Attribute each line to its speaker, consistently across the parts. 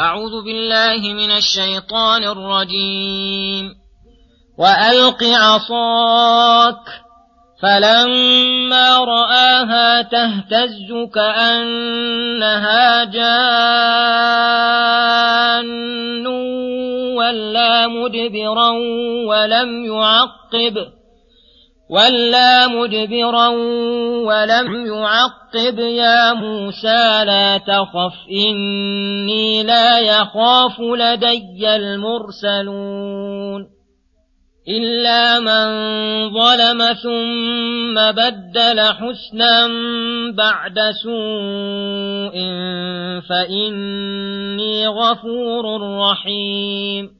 Speaker 1: أعوذ بالله من الشيطان الرجيم. وألق عصاك فلما رآها تهتز كأنها جان ولا مدبرا ولم يعقب. ولا مدبرا ولم يعقب يا موسى لا تخف إني لا يخاف لدي المرسلون إلا من ظلم ثم بدل حسنا بعد سوء فإني غفور رحيم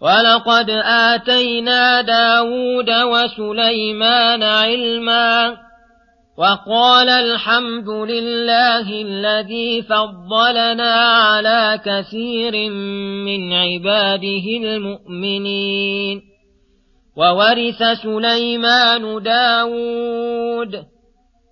Speaker 1: ولقد آتينا داود وسليمان علما وقال الحمد لله الذي فضلنا على كثير من عباده المؤمنين وورث سليمان داود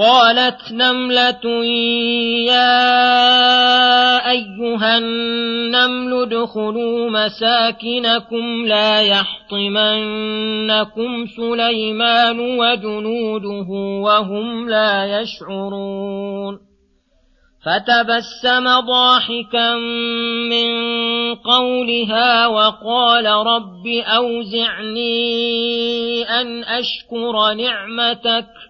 Speaker 1: قالت نملة يا أيها النمل ادخلوا مساكنكم لا يحطمنكم سليمان وجنوده وهم لا يشعرون. فتبسم ضاحكا من قولها وقال رب أوزعني أن أشكر نعمتك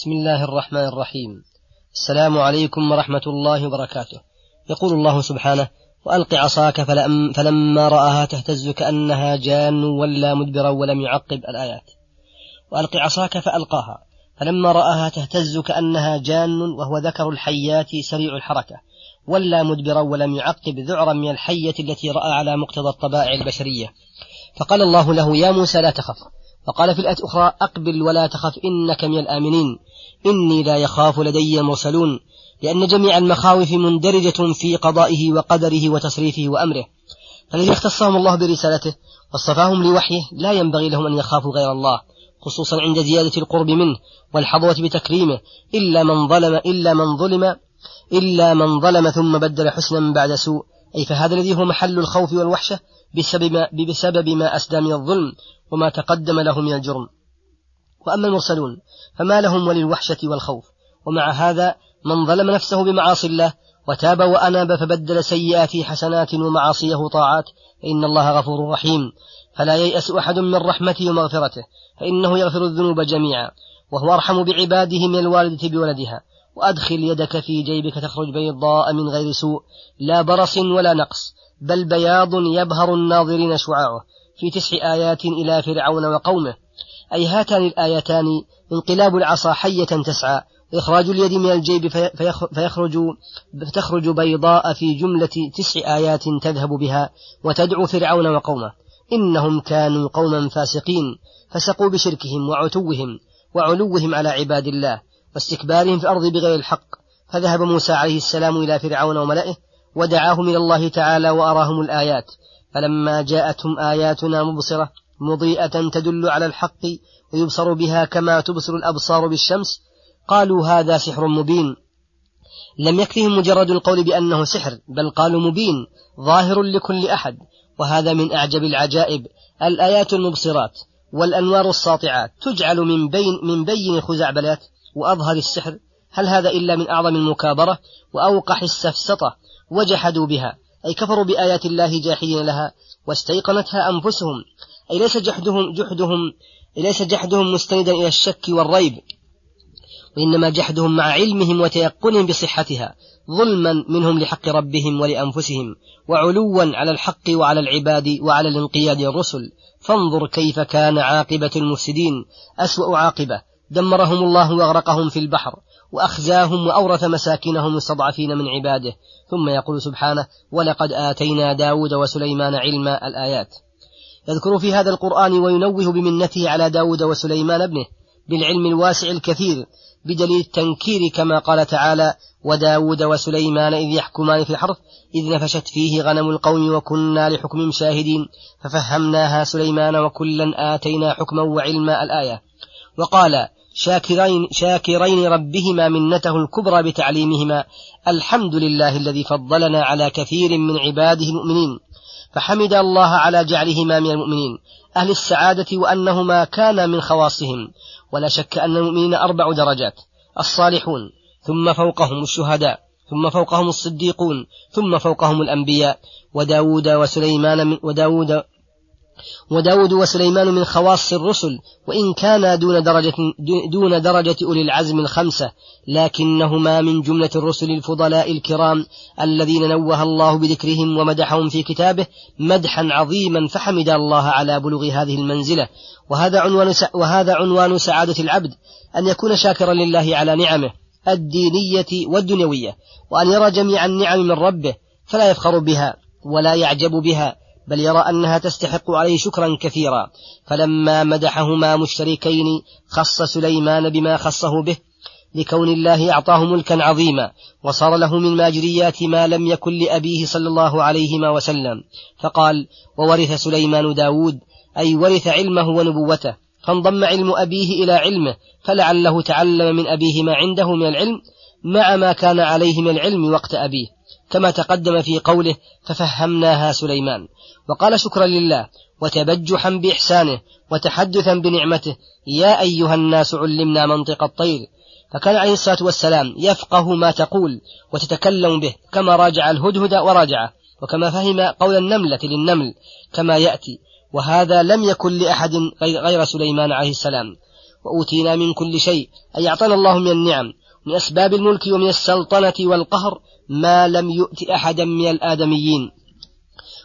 Speaker 2: بسم الله الرحمن الرحيم. السلام عليكم ورحمة الله وبركاته. يقول الله سبحانه وألق عصاك فلما رآها تهتز كأنها جان ولا مدبرا ولم يعقب الآيات. وألق عصاك فألقاها فلما رآها تهتز كأنها جان وهو ذكر الحيات سريع الحركة ولا مدبرا ولم يعقب ذعرا من الحية التي رأى على مقتضى الطبائع البشرية. فقال الله له يا موسى لا تخف وقال في الآية الأخرى أقبل ولا تخف إنك من الآمنين. إني لا يخاف لدي المرسلون لأن جميع المخاوف مندرجة في قضائه وقدره وتصريفه وأمره. فالذي اختصهم الله برسالته واصطفاهم لوحيه لا ينبغي لهم أن يخافوا غير الله خصوصا عند زيادة القرب منه والحظوة بتكريمه. إلا من ظلم إلا من ظلم إلا من ظلم ثم بدل حسنا بعد سوء. أي فهذا الذي هو محل الخوف والوحشة بسبب ما, بسبب ما أسدى من الظلم وما تقدم له من الجرم. وأما المرسلون فما لهم وللوحشة والخوف. ومع هذا من ظلم نفسه بمعاصي الله وتاب وأناب فبدل سيئاته حسنات ومعاصيه طاعات فإن الله غفور رحيم. فلا ييأس أحد من رحمته ومغفرته فإنه يغفر الذنوب جميعا. وهو أرحم بعباده من الوالدة بولدها. وأدخل يدك في جيبك تخرج بيضاء من غير سوء لا برص ولا نقص بل بياض يبهر الناظرين شعاعه. في تسع آيات إلى فرعون وقومه. أي هاتان الآيتان انقلاب العصا حية تسعى إخراج اليد من الجيب فيخرج فتخرج بيضاء في جملة تسع آيات تذهب بها وتدعو فرعون وقومه. إنهم كانوا قوما فاسقين فسقوا بشركهم وعتوهم وعلوهم على عباد الله واستكبارهم في الأرض بغير الحق. فذهب موسى عليه السلام إلى فرعون وملئه ودعاهم إلى الله تعالى وأراهم الآيات. فلما جاءتهم آياتنا مبصرة مضيئة تدل على الحق ويبصر بها كما تبصر الأبصار بالشمس قالوا هذا سحر مبين. لم يكفهم مجرد القول بأنه سحر بل قالوا مبين ظاهر لكل أحد وهذا من أعجب العجائب. الآيات المبصرات والأنوار الساطعات تجعل من بين من بين خزعبلات وأظهر السحر. هل هذا إلا من أعظم المكابرة وأوقح السفسطة وجحدوا بها؟ أي كفروا بآيات الله جاحدين لها واستيقنتها أنفسهم. أي ليس جحدهم جحدهم ليس جحدهم مستندا إلى الشك والريب. وإنما جحدهم مع علمهم وتيقنهم بصحتها ظلما منهم لحق ربهم ولأنفسهم وعلوا على الحق وعلى العباد وعلى الانقياد الرسل. فانظر كيف كان عاقبة المفسدين أسوأ عاقبة. دمرهم الله وأغرقهم في البحر وأخزاهم وأورث مساكنهم المستضعفين من عباده. ثم يقول سبحانه ولقد آتينا داود وسليمان علما الآيات. يذكر في هذا القرآن وينوه بمنته على داود وسليمان ابنه بالعلم الواسع الكثير بدليل التنكير كما قال تعالى وداود وسليمان إذ يحكمان في الحرث إذ نفشت فيه غنم القوم وكنا لحكم شاهدين ففهمناها سليمان وكلا آتينا حكما وعلما الآية. وقال شاكرين, شاكرين ربهما منته الكبرى بتعليمهما. الحمد لله الذي فضلنا على كثير من عباده المؤمنين فحمد الله على جعلهما من المؤمنين. أهل السعادة وأنهما كانا من خواصهم ولا شك أن المؤمنين أربع درجات. الصالحون ثم فوقهم الشهداء ثم فوقهم الصديقون ثم فوقهم الأنبياء وداود وسليمان من وداود وداود وسليمان من خواص الرسل وإن كانا دون درجة, دون درجة أولي العزم الخمسة لكنهما من جملة الرسل الفضلاء الكرام الذين نوه الله بذكرهم ومدحهم في كتابه مدحا عظيما فحمد الله على بلوغ هذه المنزلة. وهذا عنوان, وهذا عنوان سعادة العبد أن يكون شاكرا لله على نعمه الدينية والدنيوية وأن يرى جميع النعم من ربه فلا يفخر بها ولا يعجب بها. بل يرى أنها تستحق عليه شكرا كثيرا. فلما مدحهما مشتركين خص سليمان بما خصه به لكون الله أعطاه ملكا عظيما وصار له من ماجريات ما لم يكن لأبيه صلى الله عليه وسلم. فقال وورث سليمان داود أي ورث علمه ونبوته. فانضم علم أبيه إلى علمه فلعله تعلم من أبيه ما عنده من العلم مع ما كان عليه من العلم وقت أبيه. كما تقدم في قوله ففهمناها سليمان. وقال شكرا لله وتبجحا بإحسانه وتحدثا بنعمته يا أيها الناس علمنا منطق الطير. فكان عليه الصلاة والسلام يفقه ما تقول وتتكلم به كما راجع الهدهد وراجعه وكما فهم قول النملة للنمل كما يأتي وهذا لم يكن لأحد غير سليمان عليه السلام. وأوتينا من كل شيء أي أعطانا الله من النعم من أسباب الملك ومن السلطنة والقهر ما لم يؤت أحدا من الآدميين.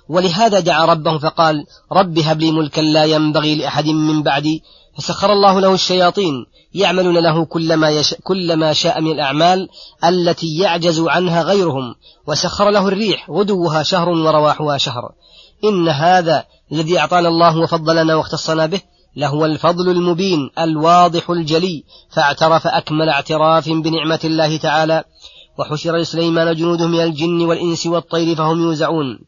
Speaker 2: ولهذا دعا ربه فقال رب هب لي ملكا لا ينبغي لأحد من بعدي. فسخر الله له الشياطين يعملون له كل ما, يشاء كل ما شاء من الأعمال التي يعجز عنها غيرهم. وسخر له الريح غدوها شهر ورواحها شهر. إن هذا الذي أعطانا الله وفضلنا واختصنا به لهو الفضل المبين الواضح الجلي فاعترف أكمل اعتراف بنعمة الله تعالى وحشر لسليمان جنوده من الجن والإنس والطير فهم يوزعون.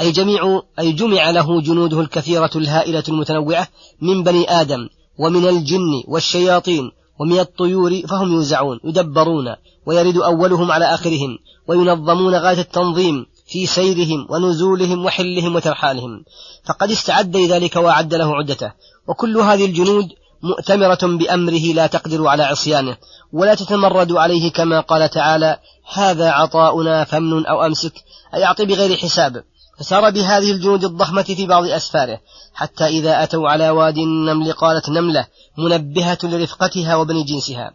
Speaker 2: أي جميع أي جمع له جنوده الكثيرة الهائلة المتنوعة من بني آدم ومن الجن والشياطين ومن الطيور فهم يوزعون يدبرون ويرد أولهم على آخرهم وينظمون غاية التنظيم في سيرهم ونزولهم وحلهم وترحالهم. فقد استعد لذلك وأعد له عدته. وكل هذه الجنود مؤتمرة بأمره لا تقدر على عصيانه ولا تتمرد عليه كما قال تعالى هذا عطاؤنا فمن أو أمسك. أي أعطي بغير حساب. فسار بهذه الجنود الضخمة في بعض أسفاره حتى إذا أتوا على وادي النمل قالت نملة منبهة لرفقتها وبني جنسها.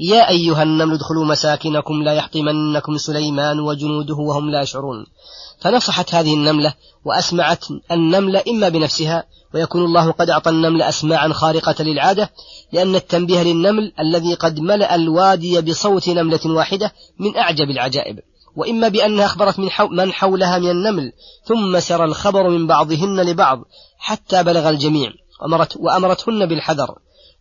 Speaker 2: يا أيها النمل ادخلوا مساكنكم لا يحطمنكم سليمان وجنوده وهم لا يشعرون. فنصحت هذه النملة وأسمعت النمل إما بنفسها ويكون الله قد أعطى النمل أسماعا خارقة للعادة لأن التنبيه للنمل الذي قد ملأ الوادي بصوت نملة واحدة من أعجب العجائب. وإما بأنها أخبرت من, حو من حولها من النمل ثم سر الخبر من بعضهن لبعض حتى بلغ الجميع وأمرت وأمرتهن بالحذر.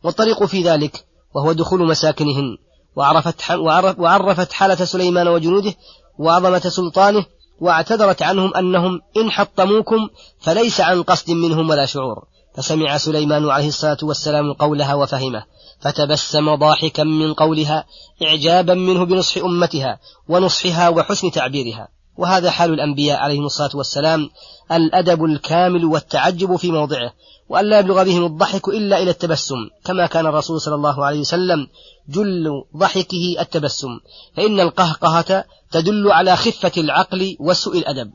Speaker 2: والطريق في ذلك وهو دخول مساكنهن. وعرفت, وعرفت حالة سليمان وجنوده وعظمة سلطانه واعتذرت عنهم أنهم إن حطموكم فليس عن قصد منهم ولا شعور. فسمع سليمان عليه الصلاة والسلام قولها وفهمه فتبسم ضاحكا من قولها إعجابا منه بنصح أمتها ونصحها وحسن تعبيرها. وهذا حال الأنبياء عليهم الصلاة والسلام الأدب الكامل والتعجب في موضعه وأن لا يبلغ بهم الضحك إلا إلى التبسم كما كان الرسول صلى الله عليه وسلم جل ضحكه التبسم فإن القهقهة تدل على خفة العقل وسوء الأدب.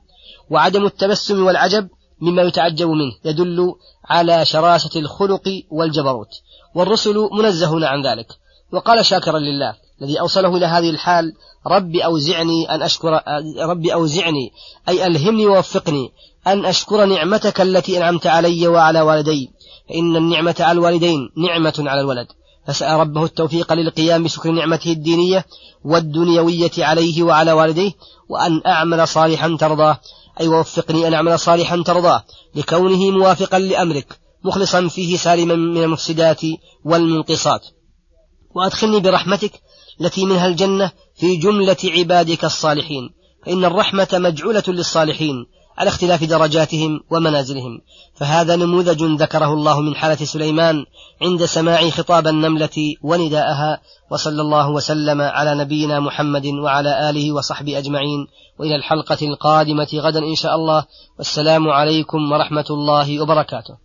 Speaker 2: وعدم التبسم والعجب مما يتعجب منه يدل على شراسة الخلق والجبروت. والرسل منزهون عن ذلك. وقال شاكرا لله الذي أوصله إلى هذه الحال رب أوزعني أن أشكر رب أوزعني أي ألهمني ووفقني أن أشكر نعمتك التي أنعمت علي وعلى والدي. فإن النعمة على الوالدين نعمة على الولد. فسأل ربه التوفيق للقيام بشكر نعمته الدينية والدنيوية عليه وعلى والديه وأن أعمل صالحا ترضاه. أي ووفقني أن أعمل صالحا ترضاه لكونه موافقا لأمرك مخلصا فيه سالما من المفسدات والمنقصات. وأدخلني برحمتك التي منها الجنة في جملة عبادك الصالحين فإن الرحمة مجعولة للصالحين. على اختلاف درجاتهم ومنازلهم. فهذا نموذج ذكره الله من حالة سليمان عند سماع خطاب النملة ونداءها وصلى الله وسلم على نبينا محمد وعلى آله وصحبه أجمعين وإلى الحلقة القادمة غدا إن شاء الله. والسلام عليكم ورحمة الله وبركاته.